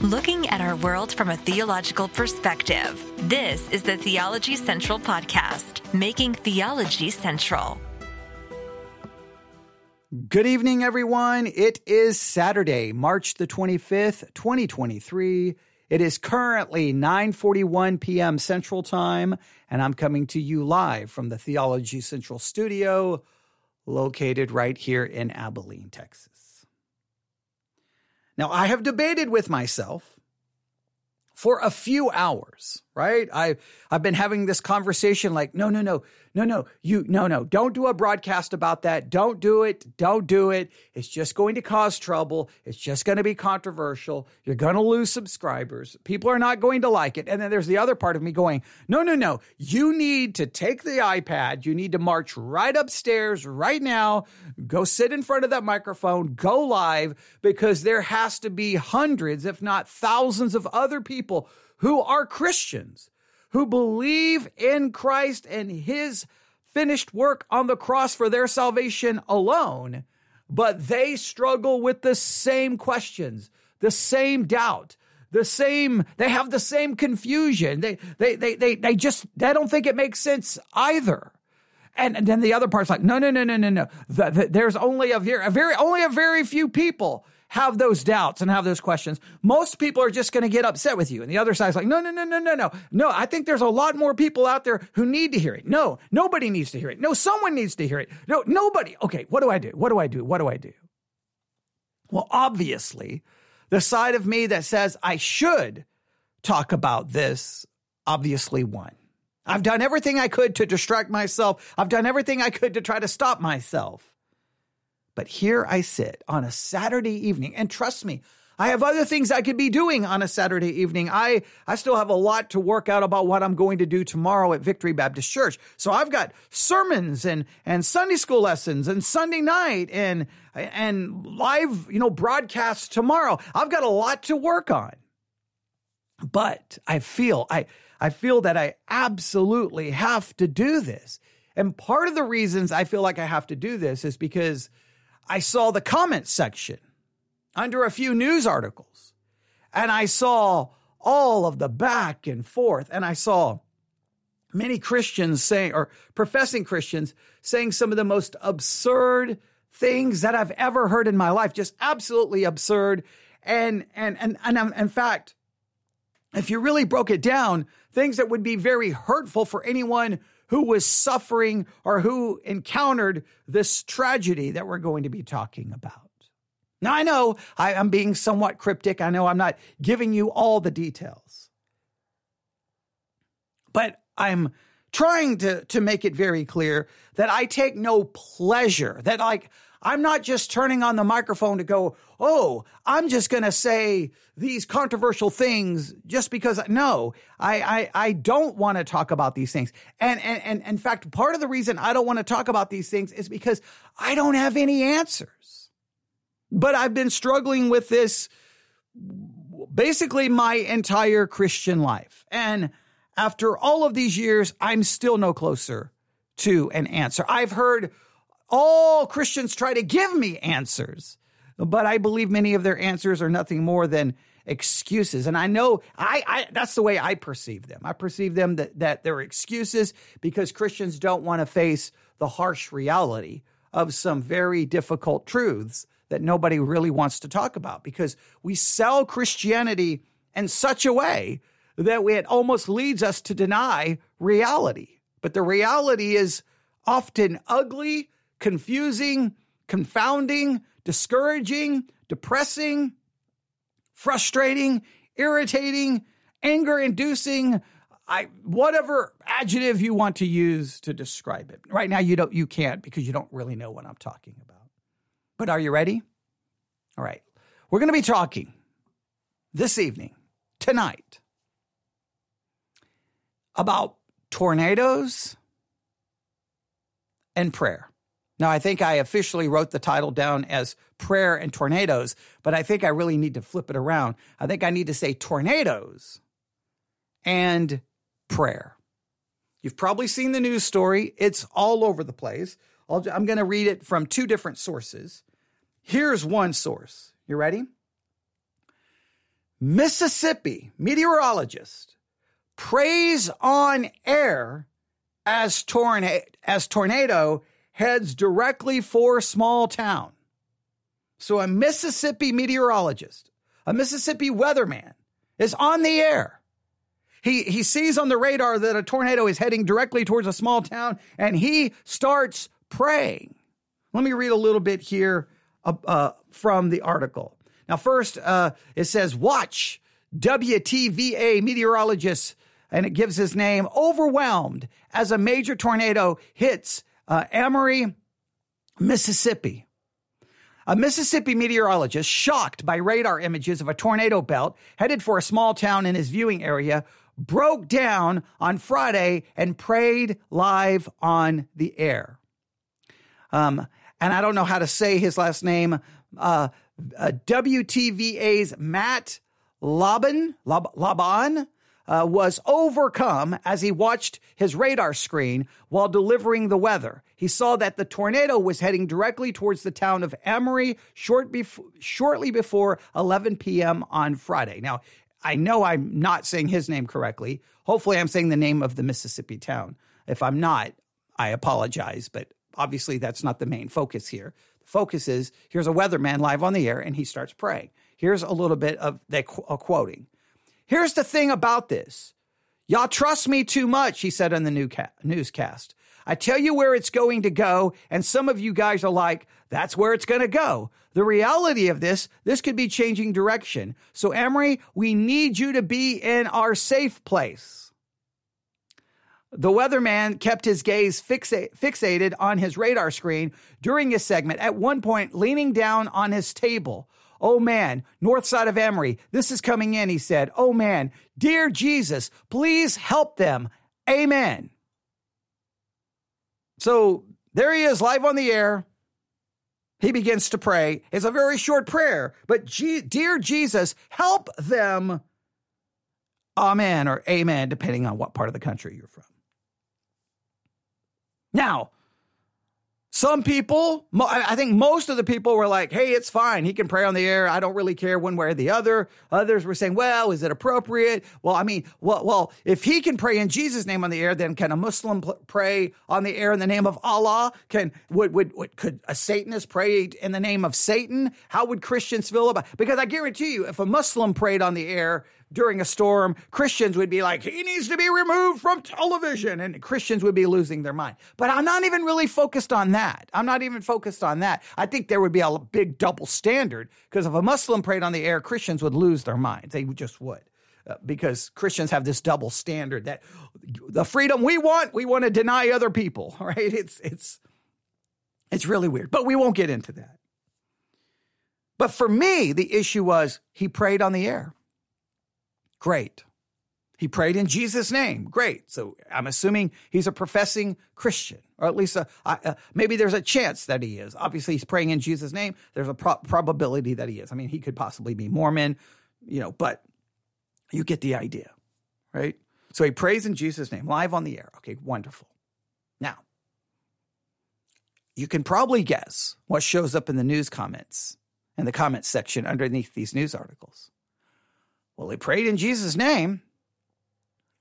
looking at our world from a theological perspective. This is the Theology Central Podcast, making theology central. Good evening, everyone. It is Saturday, March the 25th, 2023. It is currently 9:41 p.m. Central Time, and I'm coming to you live from the Theology Central studio located right here in Abilene, Texas. Now, I have debated with myself for a few hours, right? I I've been having this conversation like, no, no, no, no, no, you, no, no, don't do a broadcast about that. Don't do it. Don't do it. It's just going to cause trouble. It's just going to be controversial. You're going to lose subscribers. People are not going to like it. And then there's the other part of me going, no, no, no. You need to take the iPad. You need to march right upstairs right now. Go sit in front of that microphone. Go live because there has to be hundreds, if not thousands of other people who are Christians who believe in Christ and his finished work on the cross for their salvation alone, but they struggle with the same questions, the same doubt, the same, they have the same confusion. They, they, they, they, they just, they don't think it makes sense either. And, and then the other part's like, no, no, no, no, no, no. The, the, there's only a very, a very, only a very few people have those doubts and have those questions, most people are just going to get upset with you. And the other side's like, no, no, no, no, no, no. No, I think there's a lot more people out there who need to hear it. No, nobody needs to hear it. No, someone needs to hear it. No, nobody. Okay, what do I do? What do I do? What do I do? Well, obviously, the side of me that says I should talk about this obviously won. I've done everything I could to distract myself. I've done everything I could to try to stop myself. But here I sit on a Saturday evening, and trust me, I have other things I could be doing on a Saturday evening. I, I still have a lot to work out about what I'm going to do tomorrow at Victory Baptist Church. So I've got sermons and, and Sunday school lessons and Sunday night and, and live, you know, broadcasts tomorrow. I've got a lot to work on. But I feel, I, I feel that I absolutely have to do this. And part of the reasons I feel like I have to do this is because I saw the comment section under a few news articles and I saw all of the back and forth and I saw many Christians saying, or professing Christians saying some of the most absurd things that I've ever heard in my life, just absolutely absurd. And, and, and, and um, in fact, if you really broke it down, things that would be very hurtful for anyone who was suffering or who encountered this tragedy that we're going to be talking about. Now, I know I, am being somewhat cryptic. I know I'm not giving you all the details, but I'm trying to, to make it very clear that I take no pleasure, that like I'm not just turning on the microphone to go, oh, I'm just going to say these controversial things just because. No, I, I, I don't want to talk about these things. And, and, and in fact, part of the reason I don't want to talk about these things is because I don't have any answers. But I've been struggling with this basically my entire Christian life. And after all of these years, I'm still no closer to an answer. I've heard all Christians try to give me answers, but I believe many of their answers are nothing more than excuses. And I know I, I that's the way I perceive them. I perceive them that, that they're excuses because Christians don't want to face the harsh reality of some very difficult truths that nobody really wants to talk about because we sell Christianity in such a way that it almost leads us to deny reality. But the reality is often ugly confusing, confounding, discouraging, depressing, frustrating, irritating, anger inducing, I whatever adjective you want to use to describe it. Right now you don't you can't because you don't really know what I'm talking about. But are you ready? All right. We're going to be talking this evening, tonight, about tornadoes and prayer. Now, I think I officially wrote the title down as Prayer and Tornadoes, but I think I really need to flip it around. I think I need to say tornadoes and prayer. You've probably seen the news story, it's all over the place. i am going to read it from two different sources. Here's one source. You ready? Mississippi meteorologist prays on air as, torna- as tornado heads directly for small town. So a Mississippi meteorologist, a Mississippi weatherman is on the air. He, he sees on the radar that a tornado is heading directly towards a small town and he starts praying. Let me read a little bit here uh, uh, from the article. Now, first, uh, it says, Watch WTVA meteorologist, and it gives his name, overwhelmed as a major tornado hits uh, Amory, Mississippi. A Mississippi meteorologist, shocked by radar images of a tornado belt headed for a small town in his viewing area, broke down on Friday and prayed live on the air. Um, and I don't know how to say his last name. Uh, uh, WTVA's Matt Laban, Lab, Laban uh, was overcome as he watched his radar screen while delivering the weather. He saw that the tornado was heading directly towards the town of Amory short bef- shortly before 11 p.m. on Friday. Now, I know I'm not saying his name correctly. Hopefully, I'm saying the name of the Mississippi town. If I'm not, I apologize, but obviously that's not the main focus here. The focus is here's a weatherman live on the air and he starts praying. Here's a little bit of the quoting. Here's the thing about this. Y'all trust me too much, he said on the new ca- newscast. I tell you where it's going to go, and some of you guys are like, that's where it's going to go. The reality of this, this could be changing direction. So, Amory, we need you to be in our safe place. The weatherman kept his gaze fixa- fixated on his radar screen during his segment, at one point leaning down on his table. Oh man, north side of Amory, this is coming in, he said. Oh man, dear Jesus, please help them. Amen. So there he is, live on the air. He begins to pray. It's a very short prayer, but G- dear Jesus, help them. Amen or amen, depending on what part of the country you're from. Now, some people, I think most of the people were like, hey, it's fine. He can pray on the air. I don't really care one way or the other. Others were saying, well, is it appropriate? Well, I mean, well, well, if he can pray in Jesus' name on the air, then can a Muslim pray on the air in the name of Allah? Can, would, would, would, could a Satanist pray in the name of Satan? How would Christians feel about Because I guarantee you, if a Muslim prayed on the air, during a storm, Christians would be like, he needs to be removed from television, and Christians would be losing their mind. But I'm not even really focused on that. I'm not even focused on that. I think there would be a big double standard because if a Muslim prayed on the air, Christians would lose their minds. They just would. Uh, because Christians have this double standard that the freedom we want, we want to deny other people, right? It's it's it's really weird, but we won't get into that. But for me, the issue was he prayed on the air. Great. He prayed in Jesus' name. Great. So I'm assuming he's a professing Christian, or at least a, uh, maybe there's a chance that he is. Obviously, he's praying in Jesus' name. There's a pro- probability that he is. I mean, he could possibly be Mormon, you know, but you get the idea, right? So he prays in Jesus' name, live on the air. Okay, wonderful. Now, you can probably guess what shows up in the news comments in the comments section underneath these news articles. Well, he prayed in Jesus' name.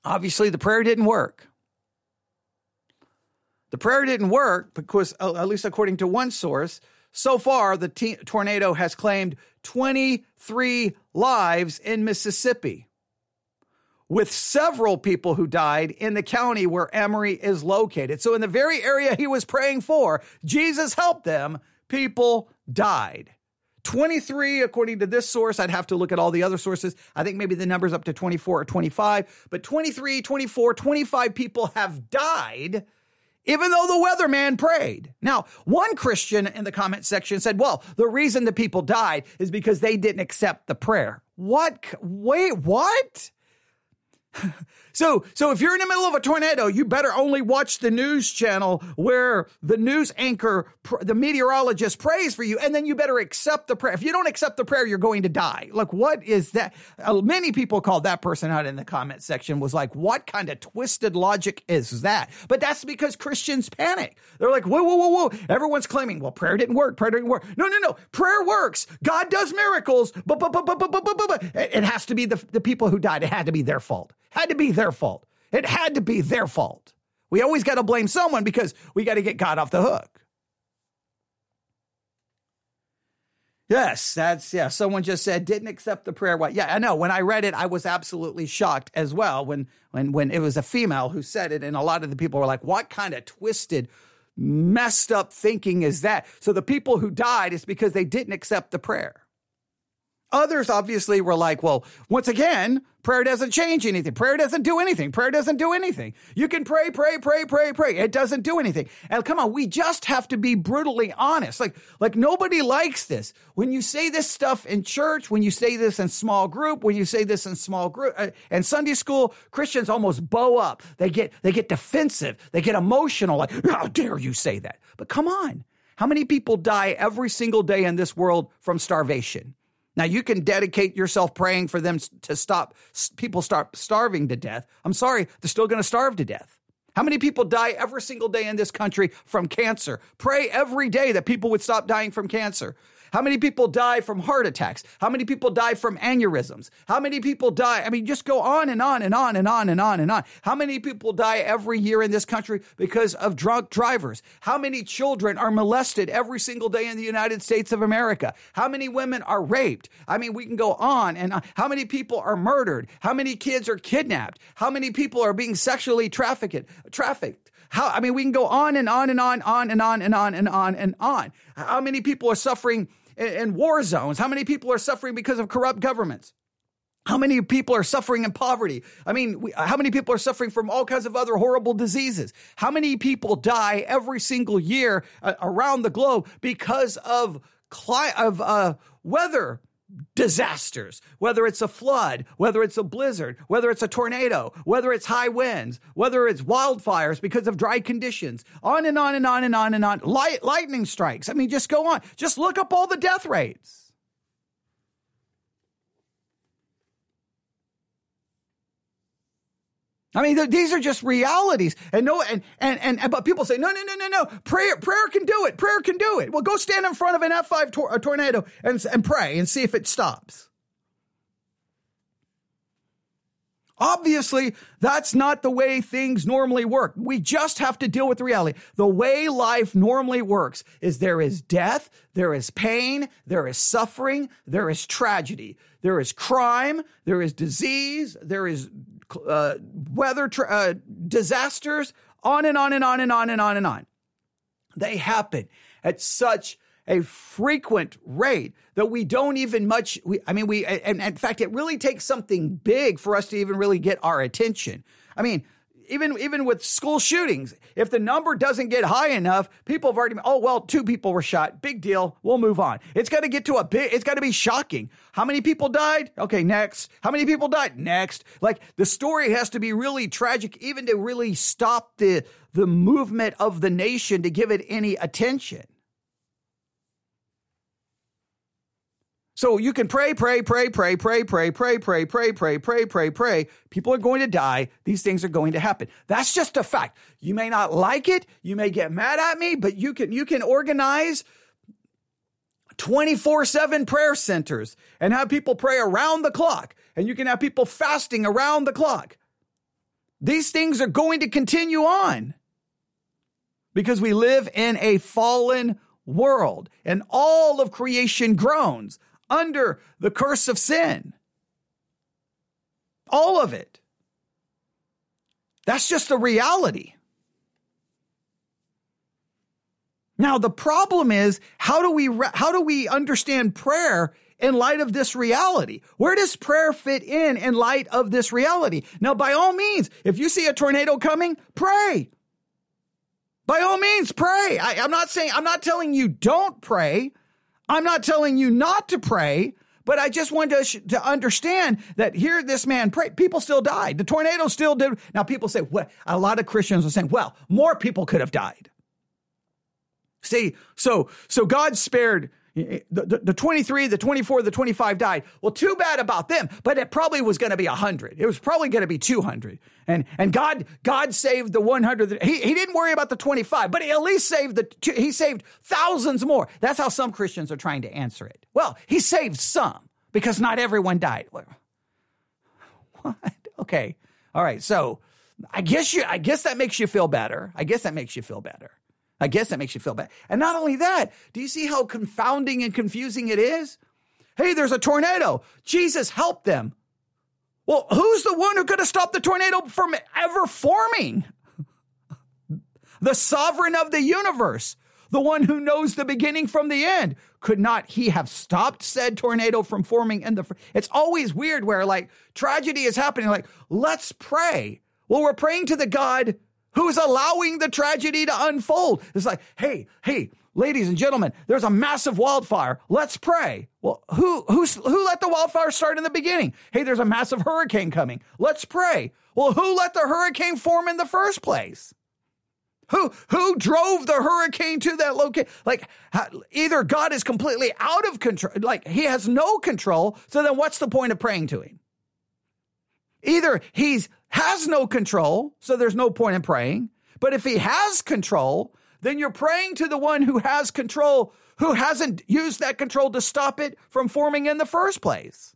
Obviously, the prayer didn't work. The prayer didn't work because, uh, at least according to one source, so far the t- tornado has claimed 23 lives in Mississippi, with several people who died in the county where Amory is located. So, in the very area he was praying for, Jesus helped them, people died. 23, according to this source. I'd have to look at all the other sources. I think maybe the number's up to 24 or 25, but 23, 24, 25 people have died even though the weatherman prayed. Now, one Christian in the comment section said, well, the reason the people died is because they didn't accept the prayer. What? Wait, what? So, so if you're in the middle of a tornado, you better only watch the news channel where the news anchor, the meteorologist prays for you, and then you better accept the prayer. If you don't accept the prayer, you're going to die. Like, what is that? Uh, many people called that person out in the comment section was like, what kind of twisted logic is that? But that's because Christians panic. They're like, whoa, whoa, whoa, whoa. Everyone's claiming, well, prayer didn't work. Prayer didn't work. No, no, no. Prayer works. God does miracles. But, but, but, but, but, but, but, but. It has to be the, the people who died. It had to be their fault. Had to be their fault. It had to be their fault. We always got to blame someone because we got to get God off the hook. Yes, that's yeah. Someone just said didn't accept the prayer. What? Yeah, I know. When I read it, I was absolutely shocked as well. When when when it was a female who said it, and a lot of the people were like, "What kind of twisted, messed up thinking is that?" So the people who died is because they didn't accept the prayer. Others obviously were like, well, once again, prayer doesn't change anything. Prayer doesn't do anything. Prayer doesn't do anything. You can pray, pray, pray, pray, pray. It doesn't do anything. And come on, we just have to be brutally honest. Like, like nobody likes this. When you say this stuff in church, when you say this in small group, when you say this in small group uh, and Sunday school, Christians almost bow up. They get, they get defensive. They get emotional. Like, how dare you say that? But come on. How many people die every single day in this world from starvation? Now you can dedicate yourself praying for them to stop people start starving to death. I'm sorry, they're still going to starve to death. How many people die every single day in this country from cancer? Pray every day that people would stop dying from cancer. How many people die from heart attacks? How many people die from aneurysms? How many people die? I mean, just go on and on and on and on and on and on. How many people die every year in this country because of drunk drivers? How many children are molested every single day in the United States of America? How many women are raped? I mean, we can go on and on. How many people are murdered? How many kids are kidnapped? How many people are being sexually trafficked? Trafficked? How, I mean, we can go on and on and on, and on and on and on and on and on. How many people are suffering in war zones? How many people are suffering because of corrupt governments? How many people are suffering in poverty? I mean, we, how many people are suffering from all kinds of other horrible diseases? How many people die every single year uh, around the globe because of cli- of uh, weather disasters, whether it's a flood, whether it's a blizzard, whether it's a tornado, whether it's high winds, whether it's wildfires because of dry conditions, on and on and on and on and on. Light, lightning strikes. I mean, just go on. Just look up all the death rates. I mean, these are just realities. And no, and, and, and, but people say, no, no, no, no, no. Prayer, prayer can do it. Prayer can do it. Well, go stand in front of an F5 tor- tornado and, and pray and see if it stops. Obviously, that's not the way things normally work. We just have to deal with the reality. The way life normally works is there is death, there is pain, there is suffering, there is tragedy, there is crime, there is disease, there is uh, weather tra- uh, disasters, on and on and on and on and on and on. They happen at such a frequent rate that we don't even much we, i mean we and in fact it really takes something big for us to even really get our attention i mean even even with school shootings, if the number doesn't get high enough, people have already oh well, two people were shot. Big deal. We'll move on. It's got to get to a bit. It's got to be shocking. How many people died? Okay, next. How many people died? Next. Like the story has to be really tragic, even to really stop the the movement of the nation to give it any attention. So you can pray, pray, pray, pray, pray, pray, pray, pray, pray, pray, pray, pray, pray. People are going to die. These things are going to happen. That's just a fact. You may not like it. You may get mad at me, but you can, you can organize 24 7 prayer centers and have people pray around the clock. And you can have people fasting around the clock. These things are going to continue on because we live in a fallen world and all of creation groans under the curse of sin. All of it. That's just the reality. Now the problem is how do we how do we understand prayer in light of this reality? Where does prayer fit in in light of this reality? Now by all means, if you see a tornado coming, pray. By all means, pray. I, am not saying I'm not telling you don't pray. I'm not telling you not to pray, but I just wanted to, to understand that here this man prayed. People still died. The tornado still did. Now people say, well, a lot of Christians are saying, well, more people could have died. See, so so God spared the, the, the, 23, the 24, the 25 died. Well, too bad about them, but it probably was going to be 100. It was probably going to be 200. And and God God saved the 100. He, he didn't worry about the 25, but he at least saved the he saved thousands more. That's how some Christians are trying to answer it. Well, he saved some because not everyone died. What? Okay. All right. So, I guess you I guess that makes you feel better. I guess that makes you feel better. I guess that makes you feel bad. And not only that, do you see how confounding and confusing it is? Hey, there's a tornado. Jesus help them. Well, who's the one who could have stopped the tornado from ever forming? the sovereign of the universe, the one who knows the beginning from the end. Could not he have stopped said tornado from forming in the It's always weird where like tragedy is happening like let's pray. Well, we're praying to the God who's allowing the tragedy to unfold. It's like, hey, hey, ladies and gentlemen, there's a massive wildfire. Let's pray. Well, who who's who let the wildfire start in the beginning? Hey, there's a massive hurricane coming. Let's pray. Well, who let the hurricane form in the first place? Who who drove the hurricane to that location? Like either God is completely out of control, like he has no control. So then, what's the point of praying to him? Either he's has no control, so there's no point in praying. But if he has control, then you're praying to the one who has control, who hasn't used that control to stop it from forming in the first place.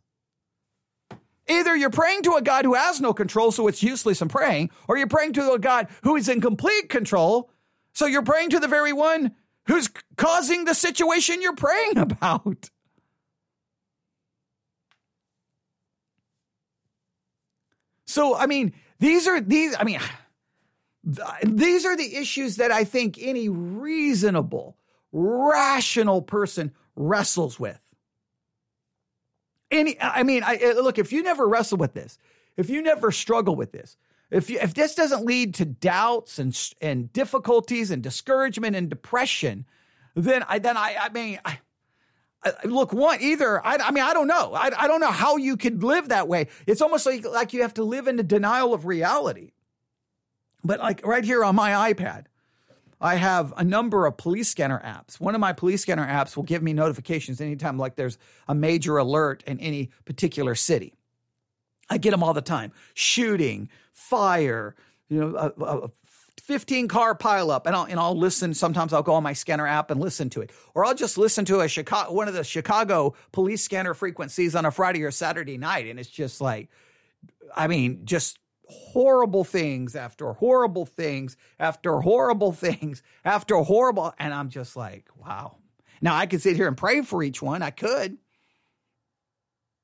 Either you're praying to a God who has no control, so it's useless in praying, or you're praying to a God who is in complete control, so you're praying to the very one who's causing the situation you're praying about. So, I mean, these are these, I mean, these are the issues that I think any reasonable, rational person wrestles with. Any, I mean, I, eh, look, if you never wrestle with this, if you never struggle with this, if you, if this doesn't lead to doubts and and difficulties and discouragement and depression, then I then I I mean I, Uh, look one either I, I, mean i don't know. I, I don't know how you could live that way. It's almost like like you have to live in the denial of reality. But like right here on my ipad i have a number of police scanner apps. One of my police scanner apps will give me notifications anytime like there's a major alert in any particular city. I get them all the time. Shooting fire you know a, a 15 car pileup and I'll, and I'll listen. Sometimes I'll go on my scanner app and listen to it. Or I'll just listen to a Chicago, one of the Chicago police scanner frequencies on a Friday or Saturday night. And it's just like, I mean, just horrible things after horrible things after horrible things after horrible. And I'm just like, wow. Now I could sit here and pray for each one. I could.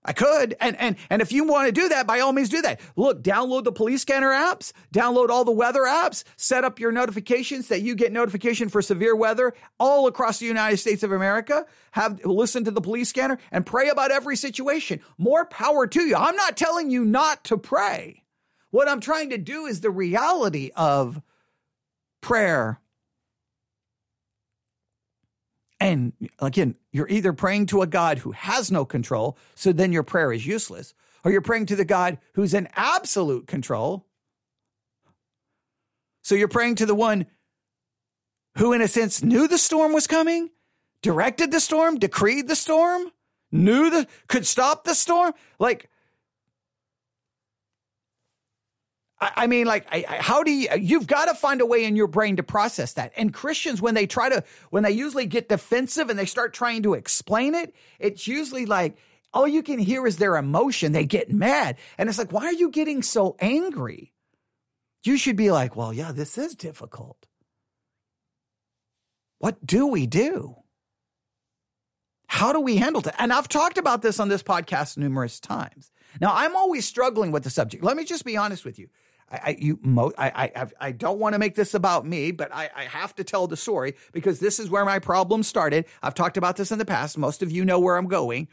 I could. And and and if you want to do that, by all means do that. Look, download the police scanner apps, download all the weather apps, set up your notifications that you get notification for severe weather all across the United States of America. Have listen to the police scanner and pray about every situation. More power to you. I'm not telling you not to pray. What I'm trying to do is the reality of prayer and again, you're either praying to a God who has no control, so then your prayer is useless, or you're praying to the God who's in absolute control. So you're praying to the one who, in a sense, knew the storm was coming, directed the storm, decreed the storm, knew the could stop the storm. Like I, mean, like, I, I, how do you, you've got to find a way in your brain to process that. And Christians, when they try to, when they usually get defensive and they start trying to explain it, it's usually like, all you can hear is their emotion. They get mad. And it's like, why are you getting so angry? You should be like, well, yeah, this is difficult. What do we do? How do we handle it? And I've talked about this on this podcast numerous times. Now, I'm always struggling with the subject. Let me just be honest with you. I, I you mo- I, I I don't want to make this about me, but I, I have to tell the story because this is where my problem started. I've talked about this in the past. Most of you know where I'm going.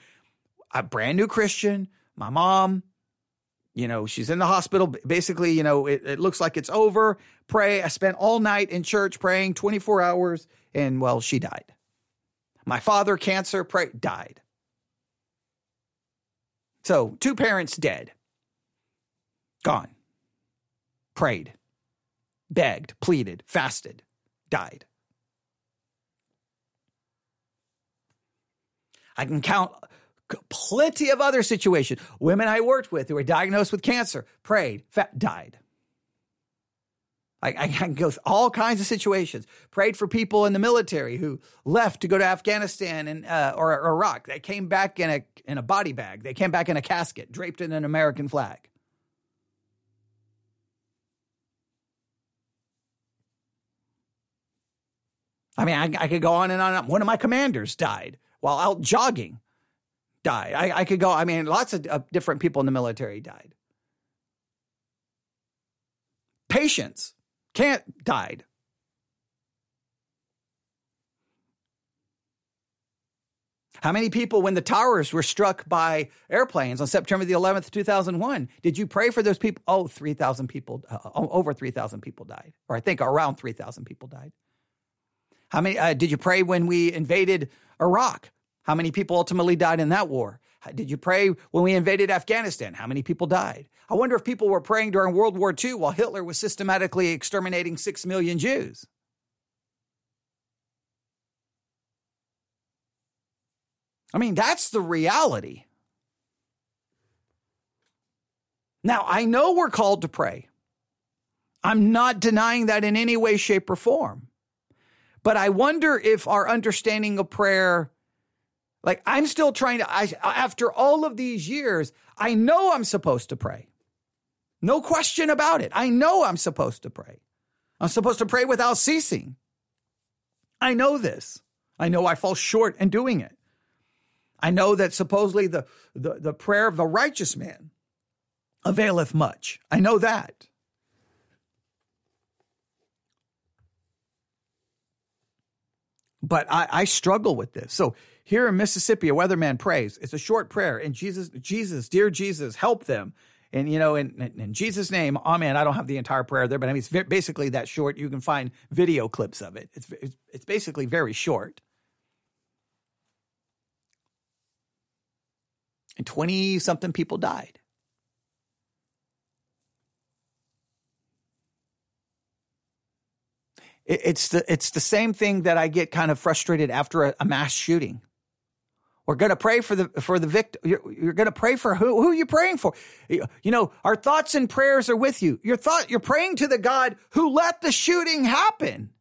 A brand new Christian, my mom, you know, she's in the hospital. Basically, you know, it, it looks like it's over. Pray. I spent all night in church praying 24 hours, and well, she died. My father, cancer, pray, died. So, two parents dead, gone, prayed, begged, pleaded, fasted, died. I can count plenty of other situations. Women I worked with who were diagnosed with cancer, prayed, died. I, I can go through all kinds of situations. Prayed for people in the military who left to go to Afghanistan and uh, or, or Iraq. They came back in a in a body bag. They came back in a casket draped in an American flag. I mean, I, I could go on and on. One of my commanders died while out jogging died. I, I could go, I mean, lots of uh, different people in the military died. Patients can't died. How many people, when the towers were struck by airplanes on September the 11th, 2001, did you pray for those people? Oh, 3,000 people, uh, over 3,000 people died, or I think around 3,000 people died. How many uh, did you pray when we invaded Iraq? How many people ultimately died in that war? Did you pray when we invaded Afghanistan? How many people died? I wonder if people were praying during World War II while Hitler was systematically exterminating six million Jews. I mean, that's the reality. Now, I know we're called to pray. I'm not denying that in any way, shape, or form. But I wonder if our understanding of prayer like I'm still trying to, I, after all of these years, I know I'm supposed to pray. No question about it. I know I'm supposed to pray. I'm supposed to pray without ceasing. I know this. I know I fall short in doing it. I know that supposedly the, the, the prayer of the righteous man availeth much. I know that. But I, I struggle with this. So here in Mississippi, a weatherman prays. It's a short prayer. And Jesus, Jesus, dear Jesus, help them. And, you know, in, in Jesus' name, amen. I don't have the entire prayer there, but I mean, it's basically that short. You can find video clips of it. It's, it's, it's basically very short. And 20 something people died. It's the it's the same thing that I get kind of frustrated after a, a mass shooting. We're going to pray for the for the victim. You're, you're going to pray for who? Who are you praying for? You know, our thoughts and prayers are with you. Your thought, you're praying to the God who let the shooting happen.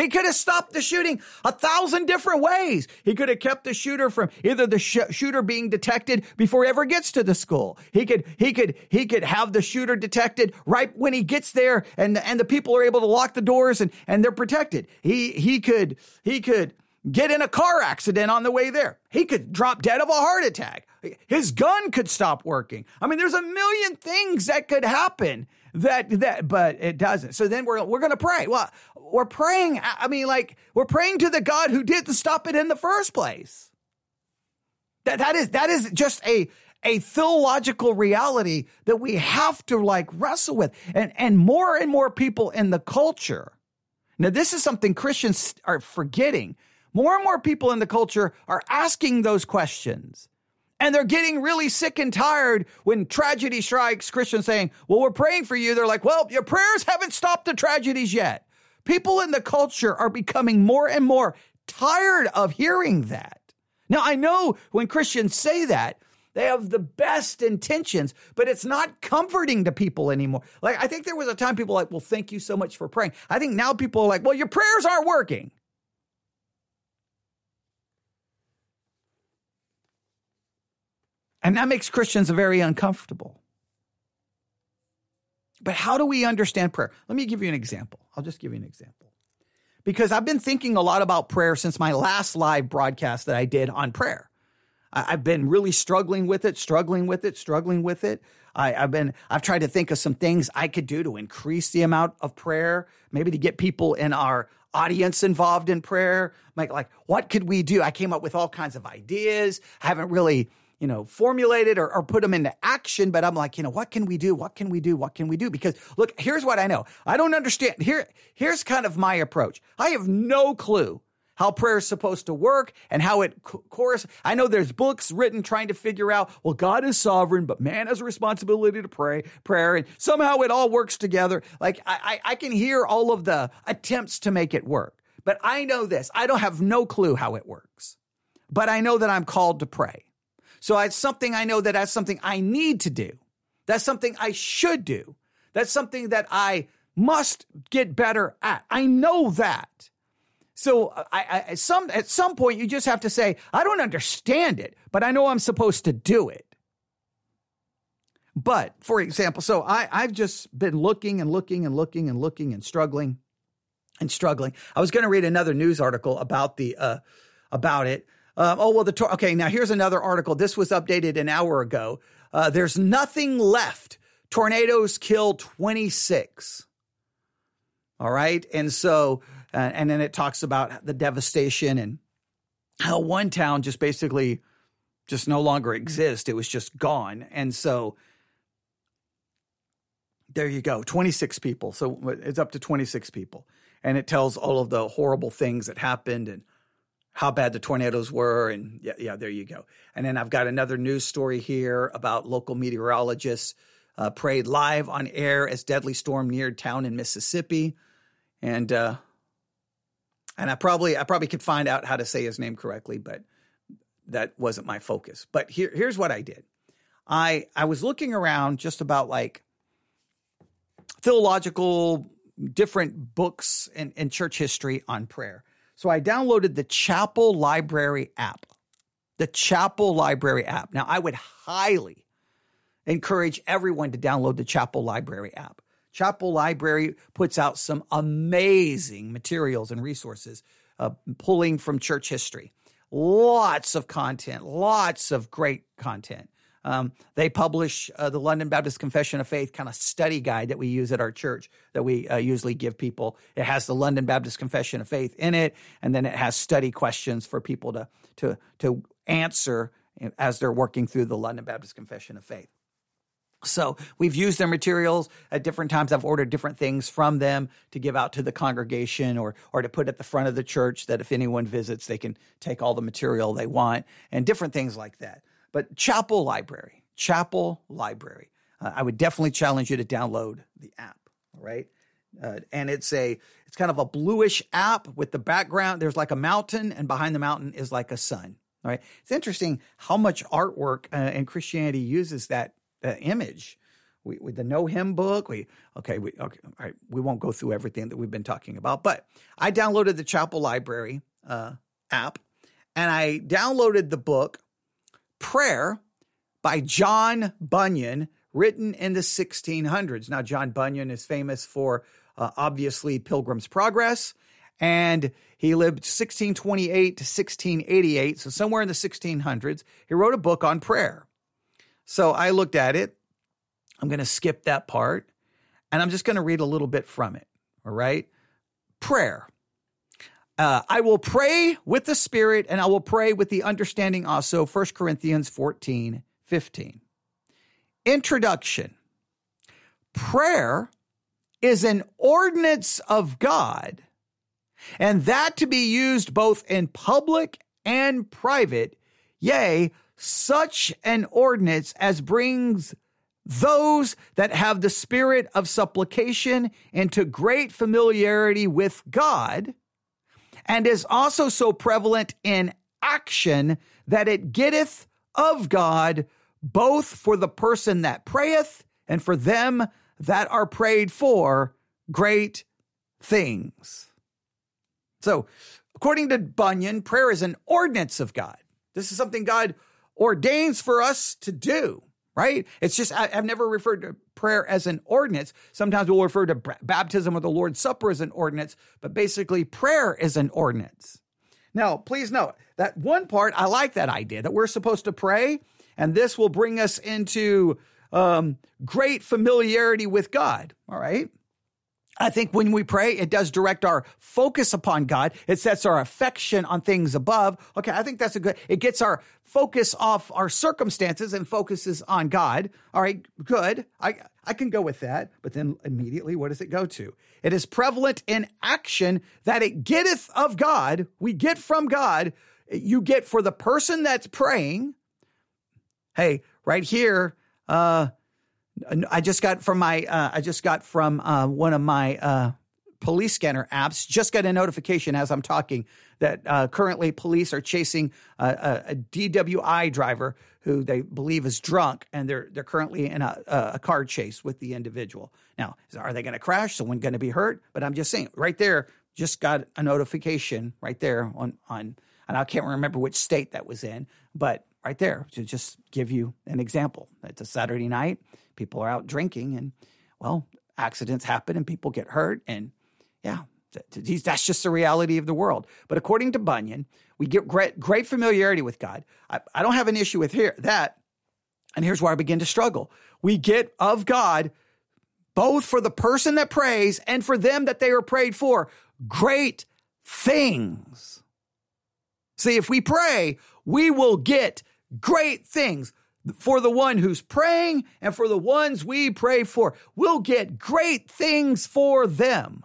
He could have stopped the shooting a thousand different ways. He could have kept the shooter from either the sh- shooter being detected before he ever gets to the school. He could he could he could have the shooter detected right when he gets there, and and the people are able to lock the doors and and they're protected. He he could he could get in a car accident on the way there. He could drop dead of a heart attack. His gun could stop working. I mean, there's a million things that could happen that that but it doesn't. So then we're we're going to pray. Well, we're praying I mean like we're praying to the God who didn't stop it in the first place. That that is that is just a a theological reality that we have to like wrestle with. And and more and more people in the culture. Now this is something Christians are forgetting more and more people in the culture are asking those questions. And they're getting really sick and tired when tragedy strikes, Christians saying, Well, we're praying for you. They're like, Well, your prayers haven't stopped the tragedies yet. People in the culture are becoming more and more tired of hearing that. Now, I know when Christians say that, they have the best intentions, but it's not comforting to people anymore. Like, I think there was a time people like, Well, thank you so much for praying. I think now people are like, Well, your prayers aren't working. And that makes Christians very uncomfortable. But how do we understand prayer? Let me give you an example. I'll just give you an example. Because I've been thinking a lot about prayer since my last live broadcast that I did on prayer. I've been really struggling with it, struggling with it, struggling with it. I, have been, I've tried to think of some things I could do to increase the amount of prayer, maybe to get people in our audience involved in prayer. Like, like, what could we do? I came up with all kinds of ideas. I haven't really you know, formulated or, or put them into action, but I'm like, you know, what can we do? What can we do? What can we do? Because look, here's what I know. I don't understand. Here, here's kind of my approach. I have no clue how prayer is supposed to work and how it course. I know there's books written trying to figure out, well, God is sovereign, but man has a responsibility to pray, prayer, and somehow it all works together. Like I, I, I can hear all of the attempts to make it work, but I know this. I don't have no clue how it works, but I know that I'm called to pray. So it's something I know that that's something I need to do. That's something I should do. That's something that I must get better at. I know that. So I, I, some at some point you just have to say, I don't understand it, but I know I'm supposed to do it. But for example, so I, I've just been looking and looking and looking and looking and struggling and struggling. I was going to read another news article about the uh, about it. Um, oh well, the tor- okay. Now here's another article. This was updated an hour ago. Uh, there's nothing left. Tornadoes kill 26. All right, and so uh, and then it talks about the devastation and how one town just basically just no longer exists. It was just gone. And so there you go 26 people. So it's up to 26 people. And it tells all of the horrible things that happened and how bad the tornadoes were. And yeah, yeah, there you go. And then I've got another news story here about local meteorologists uh, prayed live on air as deadly storm neared town in Mississippi. And uh, and I probably I probably could find out how to say his name correctly, but that wasn't my focus. But here here's what I did. I I was looking around just about like theological different books and, and church history on prayer. So I downloaded the Chapel Library app. The Chapel Library app. Now I would highly encourage everyone to download the Chapel Library app. Chapel Library puts out some amazing materials and resources uh, pulling from church history. Lots of content, lots of great content. Um, they publish uh, the London Baptist Confession of Faith kind of study guide that we use at our church that we uh, usually give people. It has the London Baptist Confession of Faith in it, and then it has study questions for people to to to answer as they're working through the London Baptist Confession of Faith. So we've used their materials at different times. I've ordered different things from them to give out to the congregation or or to put at the front of the church that if anyone visits, they can take all the material they want and different things like that. But Chapel Library, Chapel Library. Uh, I would definitely challenge you to download the app. All right. Uh, and it's a it's kind of a bluish app with the background. There's like a mountain, and behind the mountain is like a sun. All right. It's interesting how much artwork uh, and Christianity uses that uh, image. We, with the Know Him book, we okay, we okay, all right. We won't go through everything that we've been talking about, but I downloaded the Chapel Library uh, app, and I downloaded the book Prayer by John Bunyan, written in the 1600s. Now, John Bunyan is famous for uh, obviously Pilgrim's Progress, and he lived 1628 to 1688, so somewhere in the 1600s. He wrote a book on prayer. So I looked at it. I'm going to skip that part and I'm just going to read a little bit from it. All right. Prayer. Uh, I will pray with the Spirit and I will pray with the understanding also. 1 Corinthians 14, 15. Introduction. Prayer is an ordinance of God, and that to be used both in public and private, yea, such an ordinance as brings those that have the spirit of supplication into great familiarity with God, and is also so prevalent in action that it getteth of God both for the person that prayeth and for them that are prayed for great things. So, according to Bunyan, prayer is an ordinance of God. This is something God ordains for us to do, right? It's just, I, have never referred to prayer as an ordinance. Sometimes we'll refer to baptism or the Lord's Supper as an ordinance, but basically, prayer is an ordinance. Now, please note that one part, I like that idea that we're supposed to pray, and this will bring us into um, great familiarity with God, all right? I think when we pray, it does direct our focus upon God. It sets our affection on things above. Okay, I think that's a good, it gets our focus off our circumstances and focuses on God. All right, good. I, I can go with that. But then immediately, what does it go to? It is prevalent in action that it getteth of God. We get from God. You get for the person that's praying. Hey, right here, uh, I just got from my uh, I just got from uh, one of my uh, police scanner apps. Just got a notification as I'm talking that uh, currently police are chasing a, a, DWI driver who they believe is drunk, and they're they're currently in a, a car chase with the individual. Now, are they going to crash? Someone going to be hurt? But I'm just saying, right there, just got a notification right there on on, and I can't remember which state that was in, but right there to just give you an example. It's a Saturday night people are out drinking and well accidents happen and people get hurt and yeah that's just the reality of the world. But according to bunyan we get great, great familiarity with god. I, I don't have an issue with here that and here's where i begin to struggle. We get of god both for the person that prays and for them that they are prayed for great things. See if we pray we will get great things for the one who's praying and for the ones we pray for. We'll get great things for them.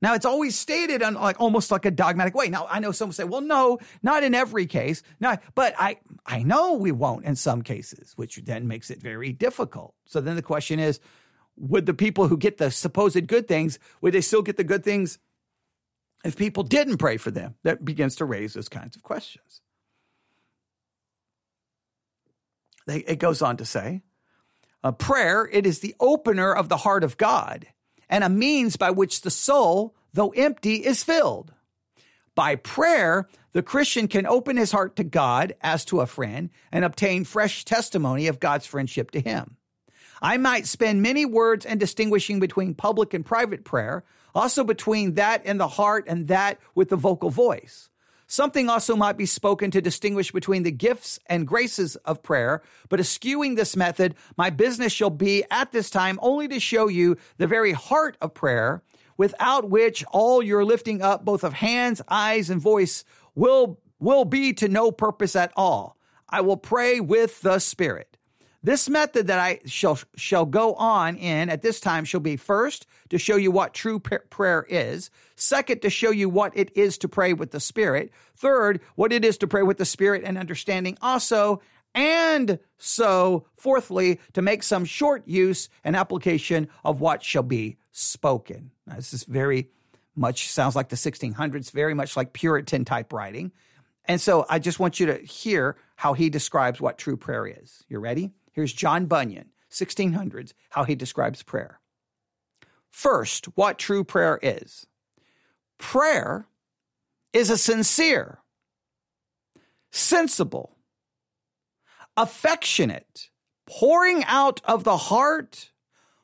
Now it's always stated on like almost like a dogmatic way. Now I know some say, well, no, not in every case. No, but I I know we won't in some cases, which then makes it very difficult. So then the question is, would the people who get the supposed good things, would they still get the good things if people didn't pray for them? That begins to raise those kinds of questions. It goes on to say, a prayer, it is the opener of the heart of God and a means by which the soul, though empty, is filled. By prayer, the Christian can open his heart to God as to a friend and obtain fresh testimony of God's friendship to him. I might spend many words in distinguishing between public and private prayer, also between that in the heart and that with the vocal voice. Something also might be spoken to distinguish between the gifts and graces of prayer, but eschewing this method, my business shall be at this time only to show you the very heart of prayer, without which all your lifting up both of hands, eyes, and voice will, will be to no purpose at all. I will pray with the Spirit. This method that I shall shall go on in at this time shall be first to show you what true prayer is, second to show you what it is to pray with the Spirit, third what it is to pray with the Spirit and understanding also, and so fourthly to make some short use and application of what shall be spoken. Now, this is very much sounds like the 1600s, very much like Puritan type writing. And so I just want you to hear how he describes what true prayer is. You ready? Here's John Bunyan, 1600s, how he describes prayer. First, what true prayer is? Prayer is a sincere, sensible, affectionate pouring out of the heart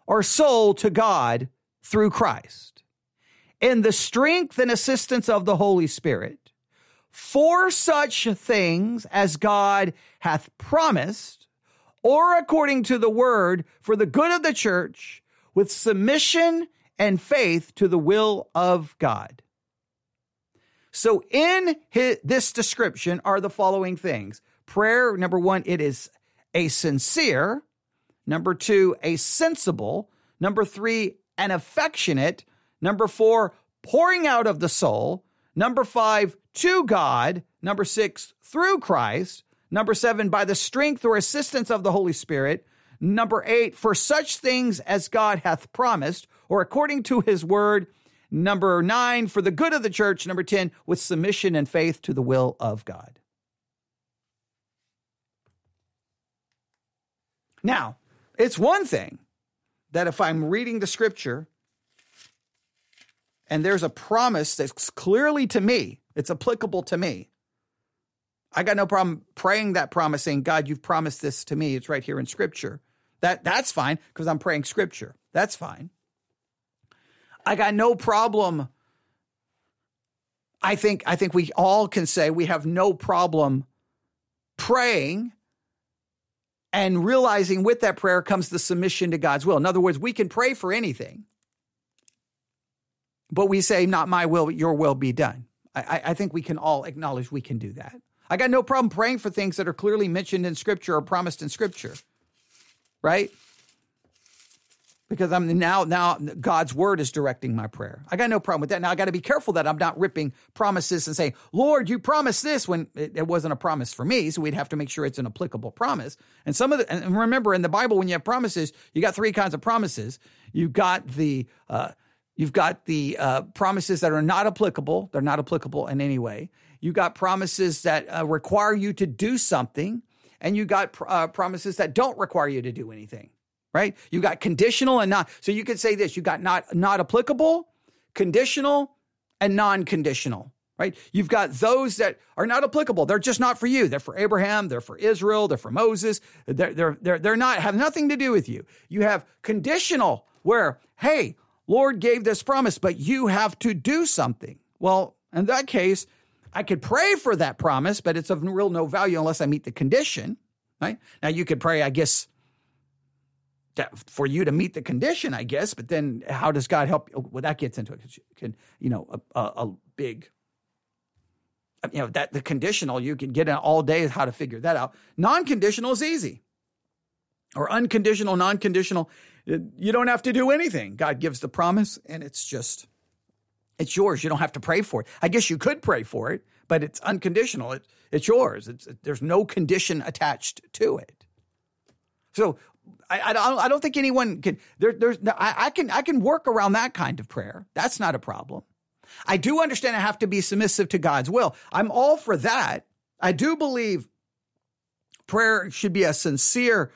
or soul to God through Christ. In the strength and assistance of the Holy Spirit for such things as God hath promised or according to the word for the good of the church with submission and faith to the will of God. So, in his, this description are the following things. Prayer, number one, it is a sincere, number two, a sensible, number three, an affectionate, number four, pouring out of the soul, number five, to God, number six, through Christ, Number seven, by the strength or assistance of the Holy Spirit. Number eight, for such things as God hath promised, or according to his word. Number nine, for the good of the church. Number 10, with submission and faith to the will of God. Now, it's one thing that if I'm reading the scripture and there's a promise that's clearly to me, it's applicable to me, I got no problem praying that promise, saying, God, you've promised this to me. It's right here in scripture. That that's fine because I'm praying scripture. That's fine. I got no problem. I think I think we all can say we have no problem praying and realizing with that prayer comes the submission to God's will. In other words, we can pray for anything. but we say, not my will, but your will be done. I, I think we can all acknowledge we can do that. I got no problem praying for things that are clearly mentioned in Scripture or promised in Scripture, right? Because I'm now now God's word is directing my prayer. I got no problem with that. Now I got to be careful that I'm not ripping promises and saying, "Lord, you promised this," when it, it, wasn't a promise for me. So we'd have to make sure it's an applicable promise. And some of the and remember in the Bible when you have promises, you got three kinds of promises. You've got the uh, You've got the uh, promises that are not applicable. They're not applicable in any way. You've got promises that uh, require you to do something, and you got uh, promises that don't require you to do anything, right? You got conditional and not. So you could say this: you got not not applicable, conditional, and non-conditional, right? You've got those that are not applicable. They're just not for you. They're for Abraham. They're for Israel. They're for Moses. They're they're they're, they're not have nothing to do with you. You have conditional, where hey Lord gave this promise, but you have to do something. Well, in that case, I could pray for that promise, but it's of real no value unless I meet the condition, right? Now you could pray, I guess, for you to meet the condition, I guess, but then how does God help? You? Well, that gets into it. You know, a, a, big, uh, you know, that the conditional, you can get in all day how to figure that out. Non-conditional is easy or unconditional, non-conditional you don't have to do anything. God gives the promise and it's just, it's yours. You don't have to pray for it. I guess you could pray for it, but it's unconditional. It, it's yours. It's, there's no condition attached to it. So I, I, don't, I don't think anyone can, there, there's, I, I can, I can work around that kind of prayer. That's not a problem. I do understand I have to be submissive to God's will. I'm all for that. I do believe prayer should be a sincere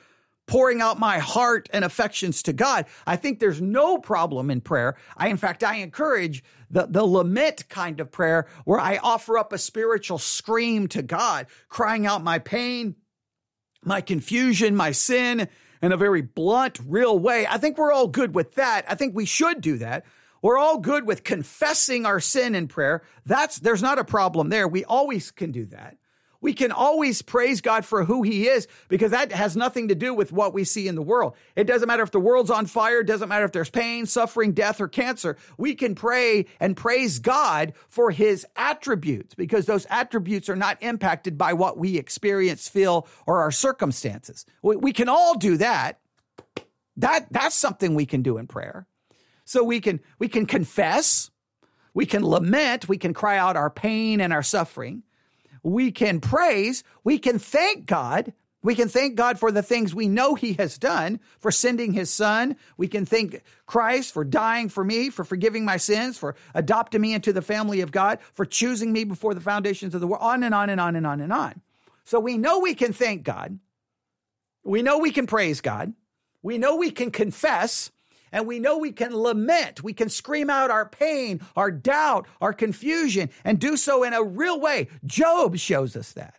pouring out my heart and affections to God. I think there's no problem in prayer. I, in fact, I encourage the, the lament kind of prayer where I offer up a spiritual scream to God, crying out my pain, my confusion, my sin in a very blunt, real way. I think we're all good with that. I think we should do that. We're all good with confessing our sin in prayer. That's, there's not a problem there. We always can do that. We can always praise God for who he is because that has nothing to do with what we see in the world. It doesn't matter if the world's on fire, it doesn't matter if there's pain, suffering, death, or cancer. We can pray and praise God for his attributes because those attributes are not impacted by what we experience, feel, or our circumstances. We, we can all do that. That that's something we can do in prayer. So we can we can confess, we can lament, we can cry out our pain and our suffering we can praise, we can thank God. We can thank God for the things we know He has done, for sending His Son. We can thank Christ for dying for me, for forgiving my sins, for adopting me into the family of God, for choosing me before the foundations of the world, on and on and on and on and on. So we know we can thank God. We know we can praise God. We know we can confess and we know we can lament. We can scream out our pain, our doubt, our confusion, and do so in a real way. Job shows us that.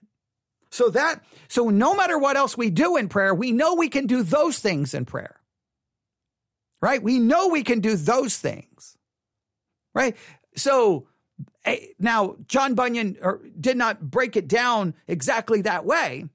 So that, so no matter what else we do in prayer, we know we can do those things in prayer. Right? We know we can do those things. Right? So eh, now John Bunyan did not break it down exactly that way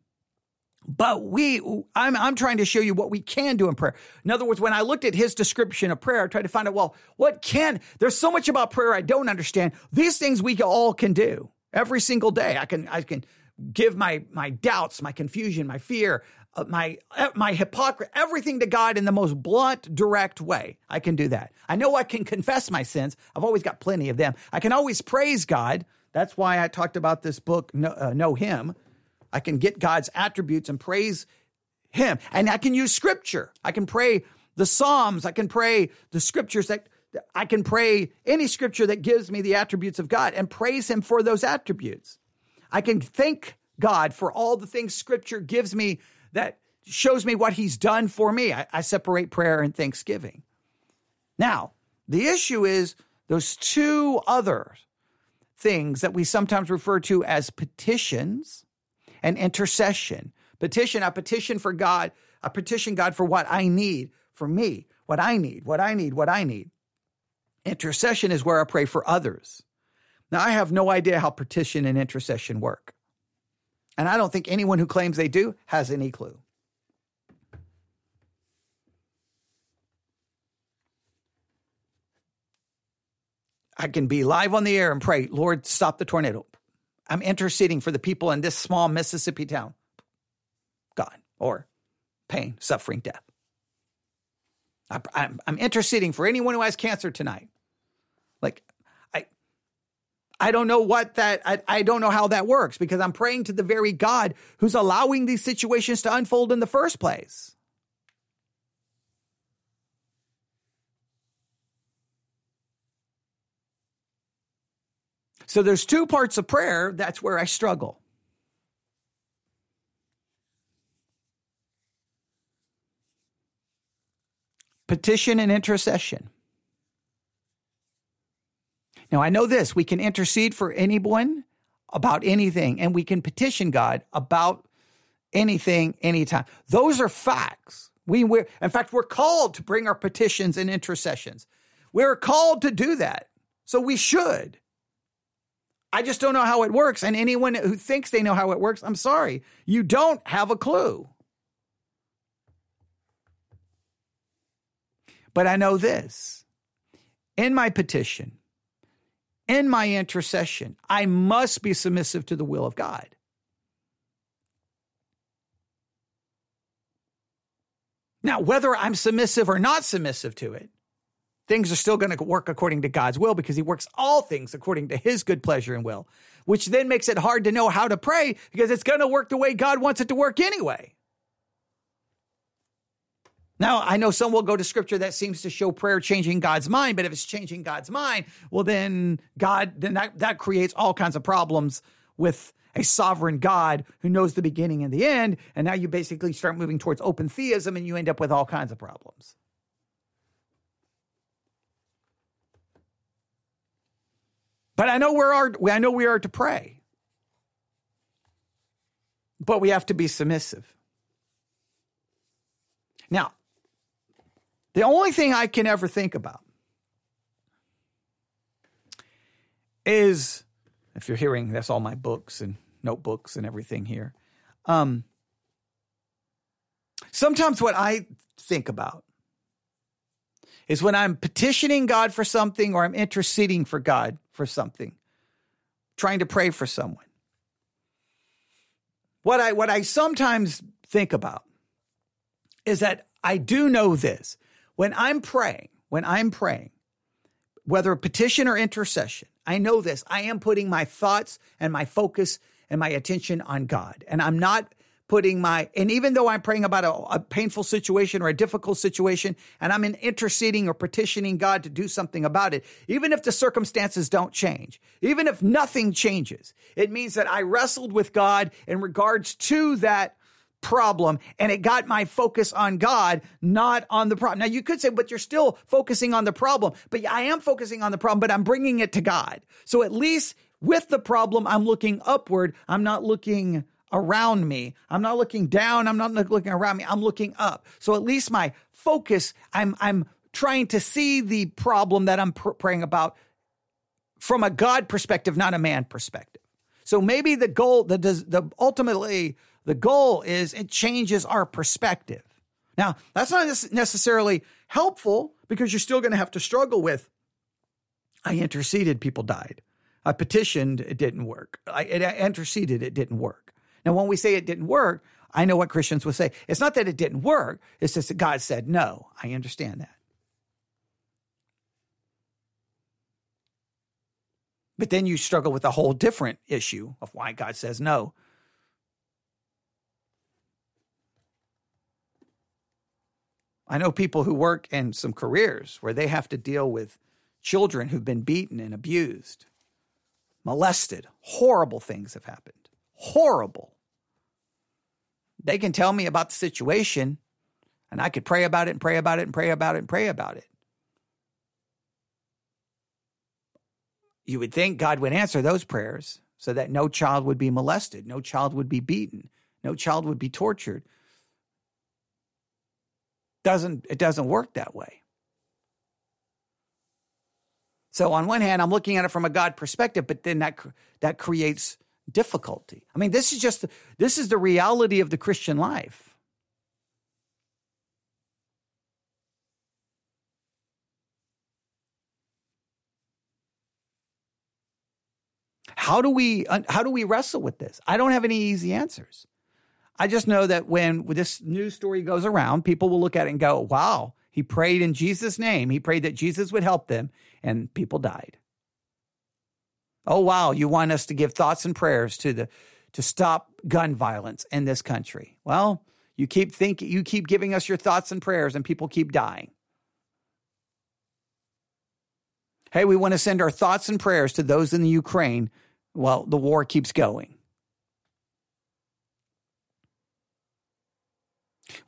but we, I'm, I'm trying to show you what we can do in prayer. In other words, when I looked at his description of prayer, I tried to find out, well, what can, there's so much about prayer I don't understand. These things we all can do every single day. I can, I can give my, my doubts, my confusion, my fear, uh, my, uh, my hypocrisy, everything to God in the most blunt, direct way. I can do that. I know I can confess my sins. I've always got plenty of them. I can always praise God. That's why I talked about this book, uh, know Him I can get God's attributes and praise Him. And I can use scripture. I can pray the Psalms. I can pray the scriptures that I can pray any scripture that gives me the attributes of God and praise Him for those attributes. I can thank God for all the things scripture gives me that shows me what He's done for me. I, I separate prayer and thanksgiving. Now, the issue is those two other things that we sometimes refer to as petitions and intercession. Petition, I petition for God, I petition God for what I need for me, what I need, what I need, what I need. Intercession is where I pray for others. Now, I have no idea how petition and intercession work. And I don't think anyone who claims they do has any clue. I can be live on the air and pray, Lord, stop the tornado. I'm interceding for the people in this small Mississippi town. God, or pain, suffering, death. I, I'm, I'm interceding for anyone who has cancer tonight. Like, I, I don't know what that, I, I don't know how that works because I'm praying to the very God who's allowing these situations to unfold in the first place. So there's two parts of prayer. That's where I struggle. Petition and intercession. Now, I know this we can intercede for anyone about anything, and we can petition God about anything, anytime. Those are facts. We, we're, in fact, we're called to bring our petitions and intercessions. We're called to do that. So we should. I just don't know how it works. And anyone who thinks they know how it works, I'm sorry, you don't have a clue. But I know this in my petition, in my intercession, I must be submissive to the will of God. Now, whether I'm submissive or not submissive to it, things are still going to work according to God's will because he works all things according to his good pleasure and will, which then makes it hard to know how to pray because it's going to work the way God wants it to work anyway. Now, I know some will go to scripture that seems to show prayer changing God's mind, but if it's changing God's mind, well, then God, then that, that creates all kinds of problems with a sovereign God who knows the beginning and the end. And now you basically start moving towards open theism and you end up with all kinds of problems. But I know we are I know we are to pray. But we have to be submissive. Now, the only thing I can ever think about is if you're hearing that's all my books and notebooks and everything here. Um, sometimes what I think about is when I'm petitioning God for something or I'm interceding for God for something, trying to pray for someone. What I what I sometimes think about is that I do know this. When I'm praying, when I'm praying, whether a petition or intercession, I know this. I am putting my thoughts and my focus and my attention on God. And I'm not putting my, and even though I'm praying about a, a, painful situation or a difficult situation, and I'm in interceding or petitioning God to do something about it, even if the circumstances don't change, even if nothing changes, it means that I wrestled with God in regards to that problem and it got my focus on God, not on the problem. Now you could say, but you're still focusing on the problem, but I am focusing on the problem, but I'm bringing it to God. So at least with the problem, I'm looking upward. I'm not looking around me. I'm not looking down. I'm not looking around me. I'm looking up. So at least my focus, I'm, I'm trying to see the problem that I'm pr- praying about from a God perspective, not a man perspective. So maybe the goal, the, the ultimately the goal is it changes our perspective. Now that's not necessarily helpful because you're still going to have to struggle with. I interceded, people died. I petitioned, it didn't work. I, I interceded, it didn't work. Now, when we say it didn't work, I know what Christians will say. It's not that it didn't work, it's just that God said no. I understand that. But then you struggle with a whole different issue of why God says no. I know people who work in some careers where they have to deal with children who've been beaten and abused, molested. Horrible things have happened. Horrible. They can tell me about the situation, and I could pray about it and pray about it and pray about it and pray about it. You would think God would answer those prayers so that no child would be molested, no child would be beaten, no child would be tortured. Doesn't it doesn't work that way. So on one hand, I'm looking at it from a God perspective, but then that that creates difficulty. I mean, this is just this is the reality of the Christian life. how do we uh, how do we wrestle with this? I don't have any easy answers. I just know that when this news story goes around, people will look at it and go, "Wow, he prayed in Jesus' name. He prayed that Jesus would help them, and people died." Oh wow, you want us to give thoughts and prayers to the to stop gun violence in this country. Well, you keep thinking you keep giving us your thoughts and prayers and people keep dying. Hey, we want to send our thoughts and prayers to those in the Ukraine while the war keeps going.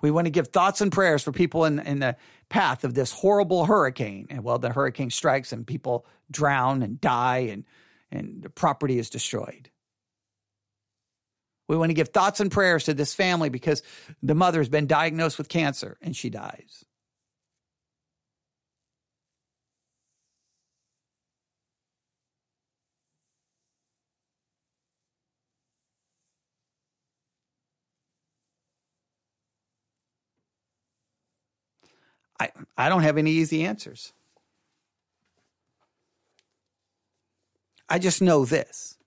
We want to give thoughts and prayers for people in, in the path of this horrible hurricane. And well, the hurricane strikes and people drown and die and, and the property is destroyed. We want to give thoughts and prayers to this family because the mother has been diagnosed with cancer and she dies. I, I don't have any easy answers. I just know this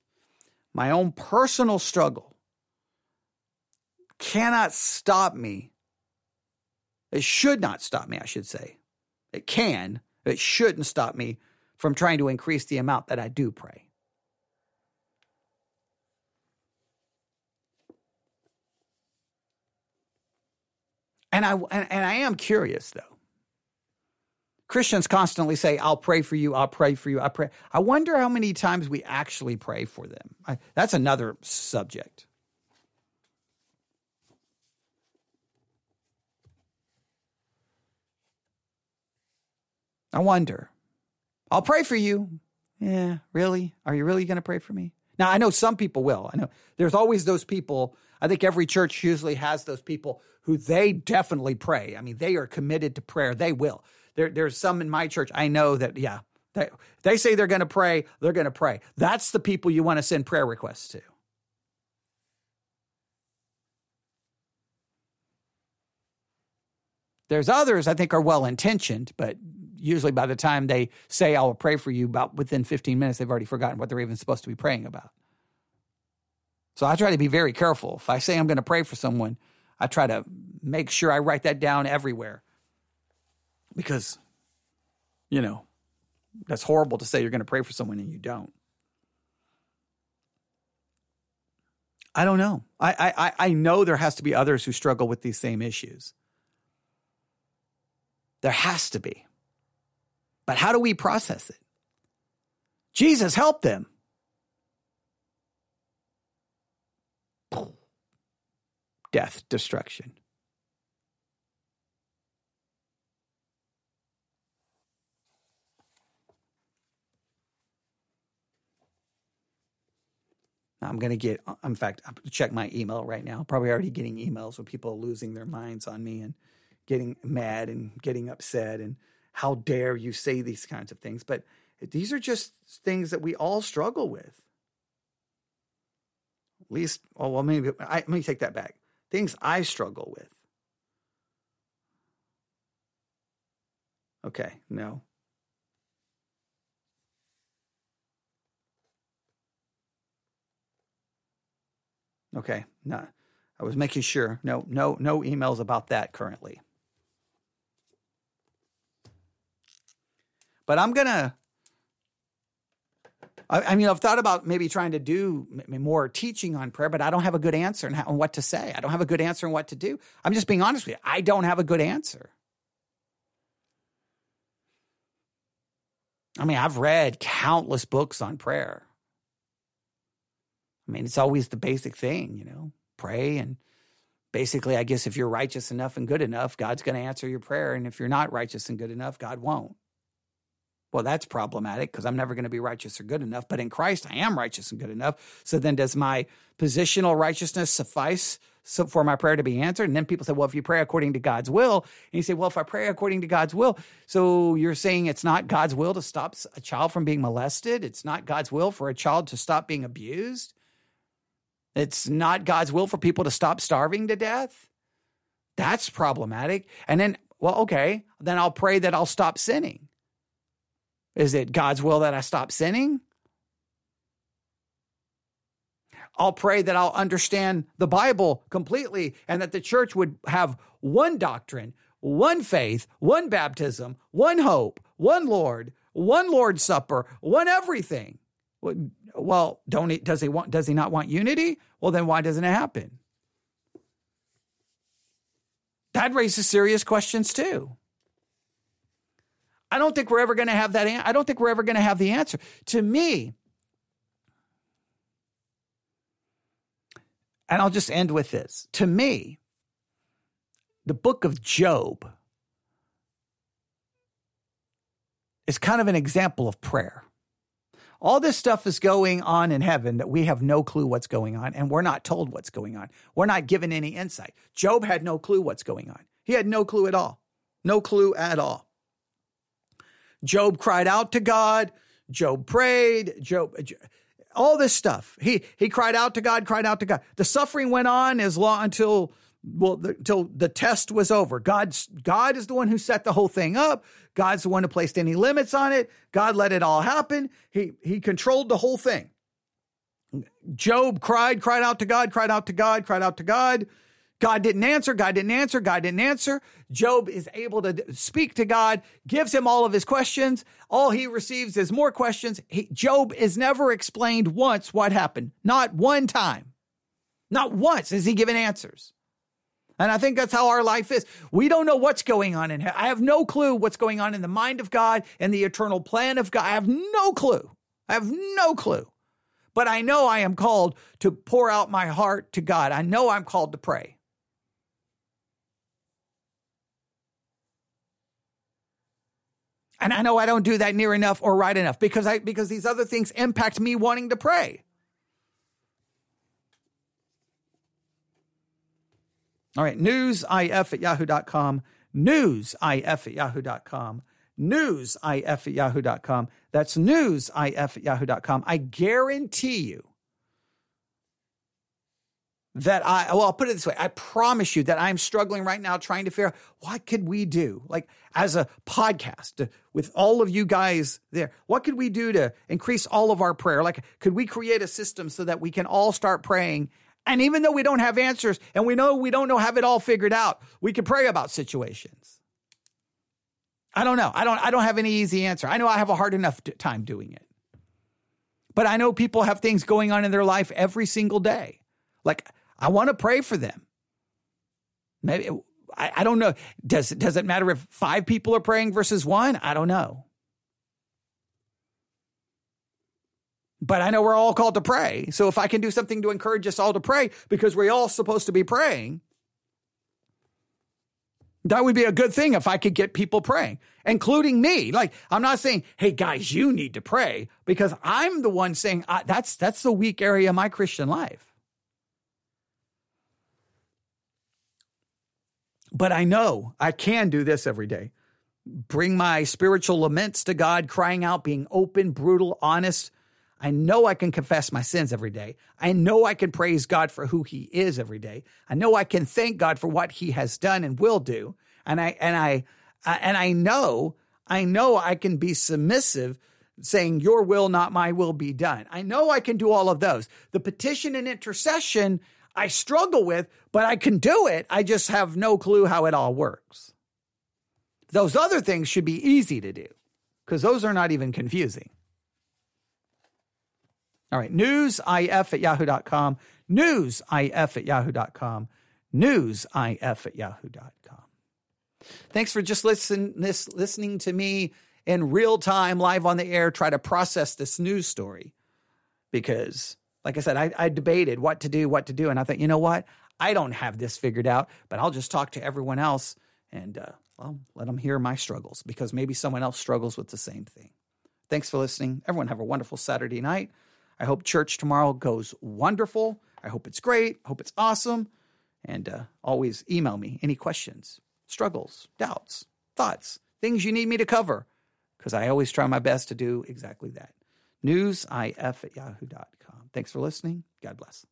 my own personal struggle cannot stop me. It should not stop me, I should say. It can, it shouldn't stop me from trying to increase the amount that I do pray. And I and, and I am curious though. Christians constantly say, I'll pray for you, I'll pray for you, I pray. I wonder how many times we actually pray for them. I, that's another subject. I wonder. I'll pray for you. Yeah, really? Are you really going to pray for me? Now, I know some people will. I know there's always those people. I think every church usually has those people who they definitely pray. I mean, they are committed to prayer. They will. There, there's some in my church I know that, yeah, they, they say they're going to pray, they're going to pray. That's the people you want to send prayer requests to. There's others I think are well intentioned, but usually by the time they say, I will pray for you, about within 15 minutes, they've already forgotten what they're even supposed to be praying about. So I try to be very careful. If I say I'm going to pray for someone, I try to make sure I write that down everywhere because, you know, that's horrible to say you're going to pray for someone and you don't. I don't know. I, I, I know there has to be others who struggle with these same issues. There has to be. But how do we process it? Jesus help them. Death, destruction. I'm going to get, in fact, I'm check my email right now. Probably already getting emails with people losing their minds on me and getting mad and getting upset and how dare you say these kinds of things. But these are just things that we all struggle with. At least, oh, well, maybe, I, let me take that back. Things I struggle with. Okay, no. Okay, no. I was making sure. No, no, no emails about that currently. But I'm gonna. I, mean, I've thought about maybe trying to do more teaching on prayer, but I don't have a good answer how, on what to say. I don't have a good answer on what to do. I'm just being honest with you. I don't have a good answer. I mean, I've read countless books on prayer. I mean, it's always the basic thing, you know, pray. And basically, I guess if you're righteous enough and good enough, God's going to answer your prayer. And if you're not righteous and good enough, God won't. Well, that's problematic because I'm never going to be righteous or good enough. But in Christ, I am righteous and good enough. So then, does my positional righteousness suffice for my prayer to be answered? And then people say, well, if you pray according to God's will, and you say, well, if I pray according to God's will, so you're saying it's not God's will to stop a child from being molested? It's not God's will for a child to stop being abused? It's not God's will for people to stop starving to death. That's problematic. And then, well, okay, then I'll pray that I'll stop sinning. Is it God's will that I stop sinning? I'll pray that I'll understand the Bible completely and that the church would have one doctrine, one faith, one baptism, one hope, one Lord, one Lord's Supper, one everything. Well, don't he, does he want does he not want unity? Well, then why doesn't it happen? That raises serious questions too. I don't think we're ever going to have that. I don't think we're ever going to have the answer. To me, and I'll just end with this. To me, the book of Job is kind of an example of prayer. All this stuff is going on in heaven that we have no clue what's going on, and we're not told what's going on. We're not given any insight. Job had no clue what's going on. He had no clue at all. No clue at all. Job cried out to God. Job prayed. Job, all this stuff. He he cried out to God, cried out to God. The suffering went on as long until well the, until the test was over. God's God is the one who set the whole thing up. God's the one who placed any limits on it. God let it all happen. He he controlled the whole thing. Job cried, cried out to God, cried out to God, cried out to God. God didn't answer. God didn't answer. God didn't answer. Job is able to speak to God, gives him all of his questions. All he receives is more questions. He, Job is never explained once what happened. Not one time. Not once is he given answers. And I think that's how our life is. We don't know what's going on in here. I have no clue what's going on in the mind of God and the eternal plan of God. I have no clue. I have no clue. But I know I am called to pour out my heart to God. I know I'm called to pray. And I know I don't do that near enough or right enough because I because these other things impact me wanting to pray. All right, newsif at yahoo.com, newsif at yahoo.com, newsif at yahoo.com. That's newsif at yahoo.com. I guarantee you that I, well, I'll put it this way. I promise you that I'm struggling right now trying to figure out what could we do? Like as a podcast with all of you guys there, what could we do to increase all of our prayer? Like, could we create a system so that we can all start praying? And even though we don't have answers and we know we don't know have it all figured out, we can pray about situations. I don't know. I don't, I don't have any easy answer. I know I have a hard enough time doing it. But I know people have things going on in their life every single day. Like, I want to pray for them. Maybe I, I don't know. Does it does it matter if five people are praying versus one? I don't know. But I know we're all called to pray. So if I can do something to encourage us all to pray, because we're all supposed to be praying, that would be a good thing if I could get people praying, including me. Like I'm not saying, "Hey guys, you need to pray," because I'm the one saying that's that's the weak area of my Christian life. But I know I can do this every day. Bring my spiritual laments to God, crying out, being open, brutal, honest. I know I can confess my sins every day. I know I can praise God for who he is every day. I know I can thank God for what he has done and will do. And I and I and I know I know I can be submissive saying your will not my will be done. I know I can do all of those. The petition and intercession I struggle with, but I can do it. I just have no clue how it all works. Those other things should be easy to do because those are not even confusing. All right, newsif at yahoo.com, newsif at yahoo.com, newsif at yahoo.com. Thanks for just listen, this, listening to me in real time, live on the air, try to process this news story because like I said, I, I debated what to do, what to do. And I thought, you know what? I don't have this figured out, but I'll just talk to everyone else and, uh, well, let them hear my struggles because maybe someone else struggles with the same thing. Thanks for listening. Everyone have a wonderful Saturday night. I hope church tomorrow goes wonderful. I hope it's great. I hope it's awesome. And uh, always email me any questions, struggles, doubts, thoughts, things you need me to cover, because I always try my best to do exactly that. Newsif at yahoo.com. Thanks for listening. God bless.